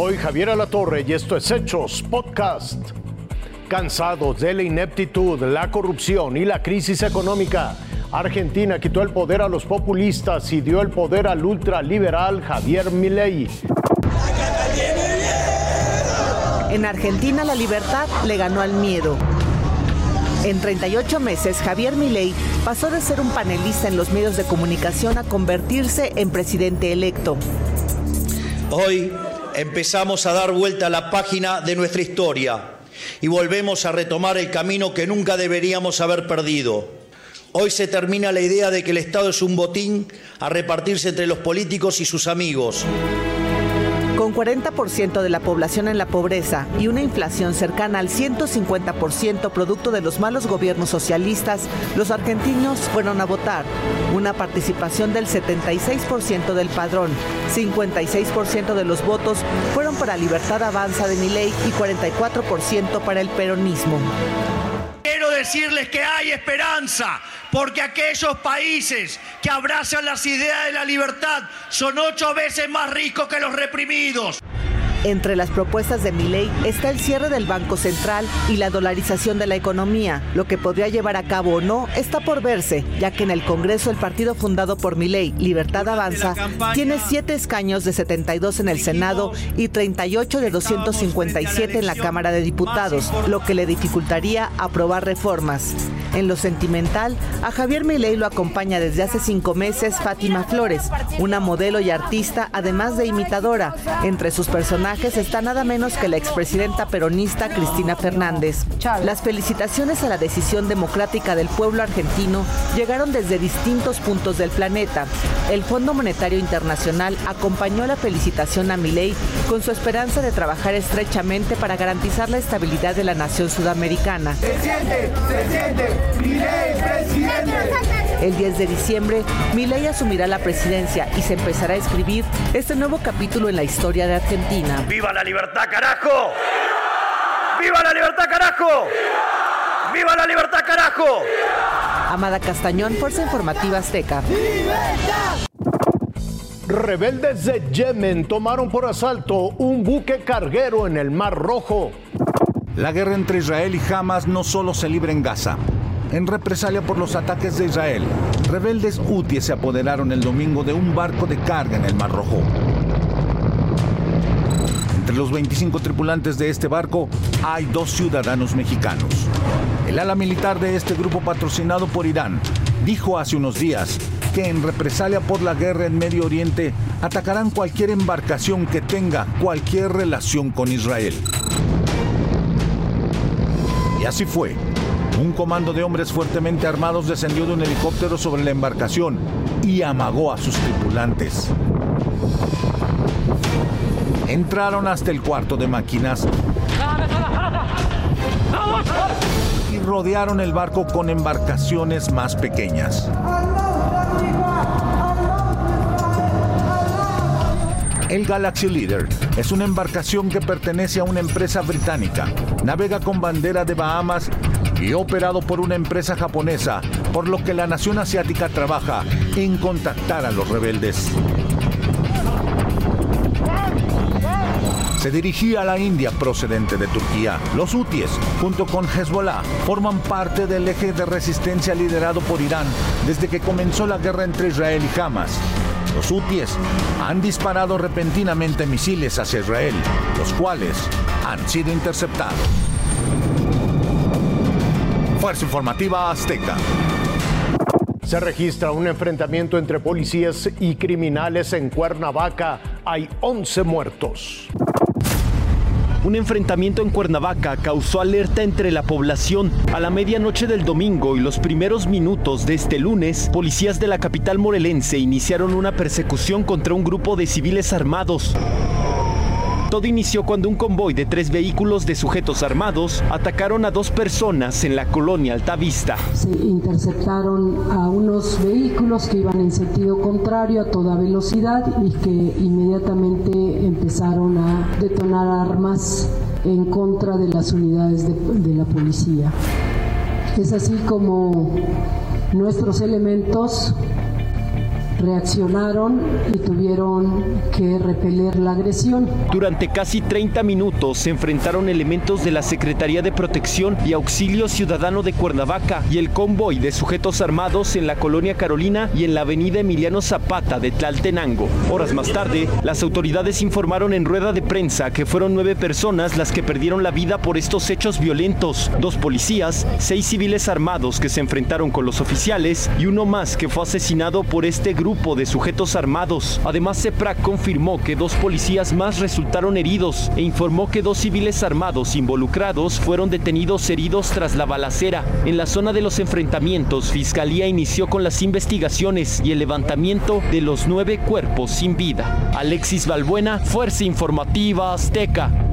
Soy Javier Alatorre y esto es Hechos Podcast. Cansados de la ineptitud, la corrupción y la crisis económica, Argentina quitó el poder a los populistas y dio el poder al ultraliberal Javier Milei. En Argentina la libertad le ganó al miedo. En 38 meses, Javier Milei pasó de ser un panelista en los medios de comunicación a convertirse en presidente electo. Hoy empezamos a dar vuelta a la página de nuestra historia y volvemos a retomar el camino que nunca deberíamos haber perdido. Hoy se termina la idea de que el Estado es un botín a repartirse entre los políticos y sus amigos. Con 40% de la población en la pobreza y una inflación cercana al 150% producto de los malos gobiernos socialistas, los argentinos fueron a votar. Una participación del 76% del padrón, 56% de los votos fueron para Libertad Avanza de Milei y 44% para el peronismo. Decirles que hay esperanza, porque aquellos países que abrazan las ideas de la libertad son ocho veces más ricos que los reprimidos. Entre las propuestas de Milei está el cierre del Banco Central y la dolarización de la economía. Lo que podría llevar a cabo o no está por verse, ya que en el Congreso el partido fundado por Milei, Libertad Avanza, tiene siete escaños de 72 en el Senado y 38 de 257 en la Cámara de Diputados, lo que le dificultaría aprobar reformas. En lo sentimental, a Javier Milei lo acompaña desde hace cinco meses Fátima Flores, una modelo y artista, además de imitadora. Entre sus personajes está nada menos que la expresidenta peronista Cristina Fernández. Las felicitaciones a la decisión democrática del pueblo argentino llegaron desde distintos puntos del planeta. El Fondo Monetario Internacional acompañó la felicitación a Milei con su esperanza de trabajar estrechamente para garantizar la estabilidad de la nación sudamericana. El 10 de diciembre, Milei asumirá la presidencia y se empezará a escribir este nuevo capítulo en la historia de Argentina. ¡Viva la libertad, carajo! ¡Viva la libertad, carajo! ¡Viva la libertad, carajo! Amada Castañón, Fuerza Informativa Azteca. Rebeldes de Yemen tomaron por asalto un buque carguero en el Mar Rojo. La guerra entre Israel y Hamas no solo se libra en Gaza. En represalia por los ataques de Israel, rebeldes hutíes se apoderaron el domingo de un barco de carga en el Mar Rojo. Entre los 25 tripulantes de este barco hay dos ciudadanos mexicanos. El ala militar de este grupo patrocinado por Irán dijo hace unos días que en represalia por la guerra en Medio Oriente atacarán cualquier embarcación que tenga cualquier relación con Israel. Y así fue. Un comando de hombres fuertemente armados descendió de un helicóptero sobre la embarcación y amagó a sus tripulantes. Entraron hasta el cuarto de máquinas y rodearon el barco con embarcaciones más pequeñas. El Galaxy Leader es una embarcación que pertenece a una empresa británica. Navega con bandera de Bahamas y operado por una empresa japonesa, por lo que la nación asiática trabaja en contactar a los rebeldes. se dirigía a la India procedente de Turquía. Los hutíes, junto con Hezbollah, forman parte del eje de resistencia liderado por Irán desde que comenzó la guerra entre Israel y Hamas. Los hutíes han disparado repentinamente misiles hacia Israel, los cuales han sido interceptados. Fuerza Informativa Azteca. Se registra un enfrentamiento entre policías y criminales en Cuernavaca. Hay 11 muertos. Un enfrentamiento en Cuernavaca causó alerta entre la población. A la medianoche del domingo y los primeros minutos de este lunes, policías de la capital morelense iniciaron una persecución contra un grupo de civiles armados. Todo inició cuando un convoy de tres vehículos de sujetos armados atacaron a dos personas en la colonia Altavista. Se interceptaron a unos vehículos que iban en sentido contrario a toda velocidad y que inmediatamente empezaron a detonar armas en contra de las unidades de, de la policía. Es así como nuestros elementos reaccionaron y tuvieron que repeler la agresión. Durante casi 30 minutos se enfrentaron elementos de la Secretaría de Protección y Auxilio Ciudadano de Cuernavaca y el convoy de sujetos armados en la colonia Carolina y en la avenida Emiliano Zapata de Tlaltenango. Horas más tarde, las autoridades informaron en rueda de prensa que fueron nueve personas las que perdieron la vida por estos hechos violentos. Dos policías, seis civiles armados que se enfrentaron con los oficiales y uno más que fue asesinado por este grupo de sujetos armados. Además, CEPRAC confirmó que dos policías más resultaron heridos e informó que dos civiles armados involucrados fueron detenidos heridos tras la balacera. En la zona de los enfrentamientos, Fiscalía inició con las investigaciones y el levantamiento de los nueve cuerpos sin vida. Alexis Balbuena, Fuerza Informativa Azteca.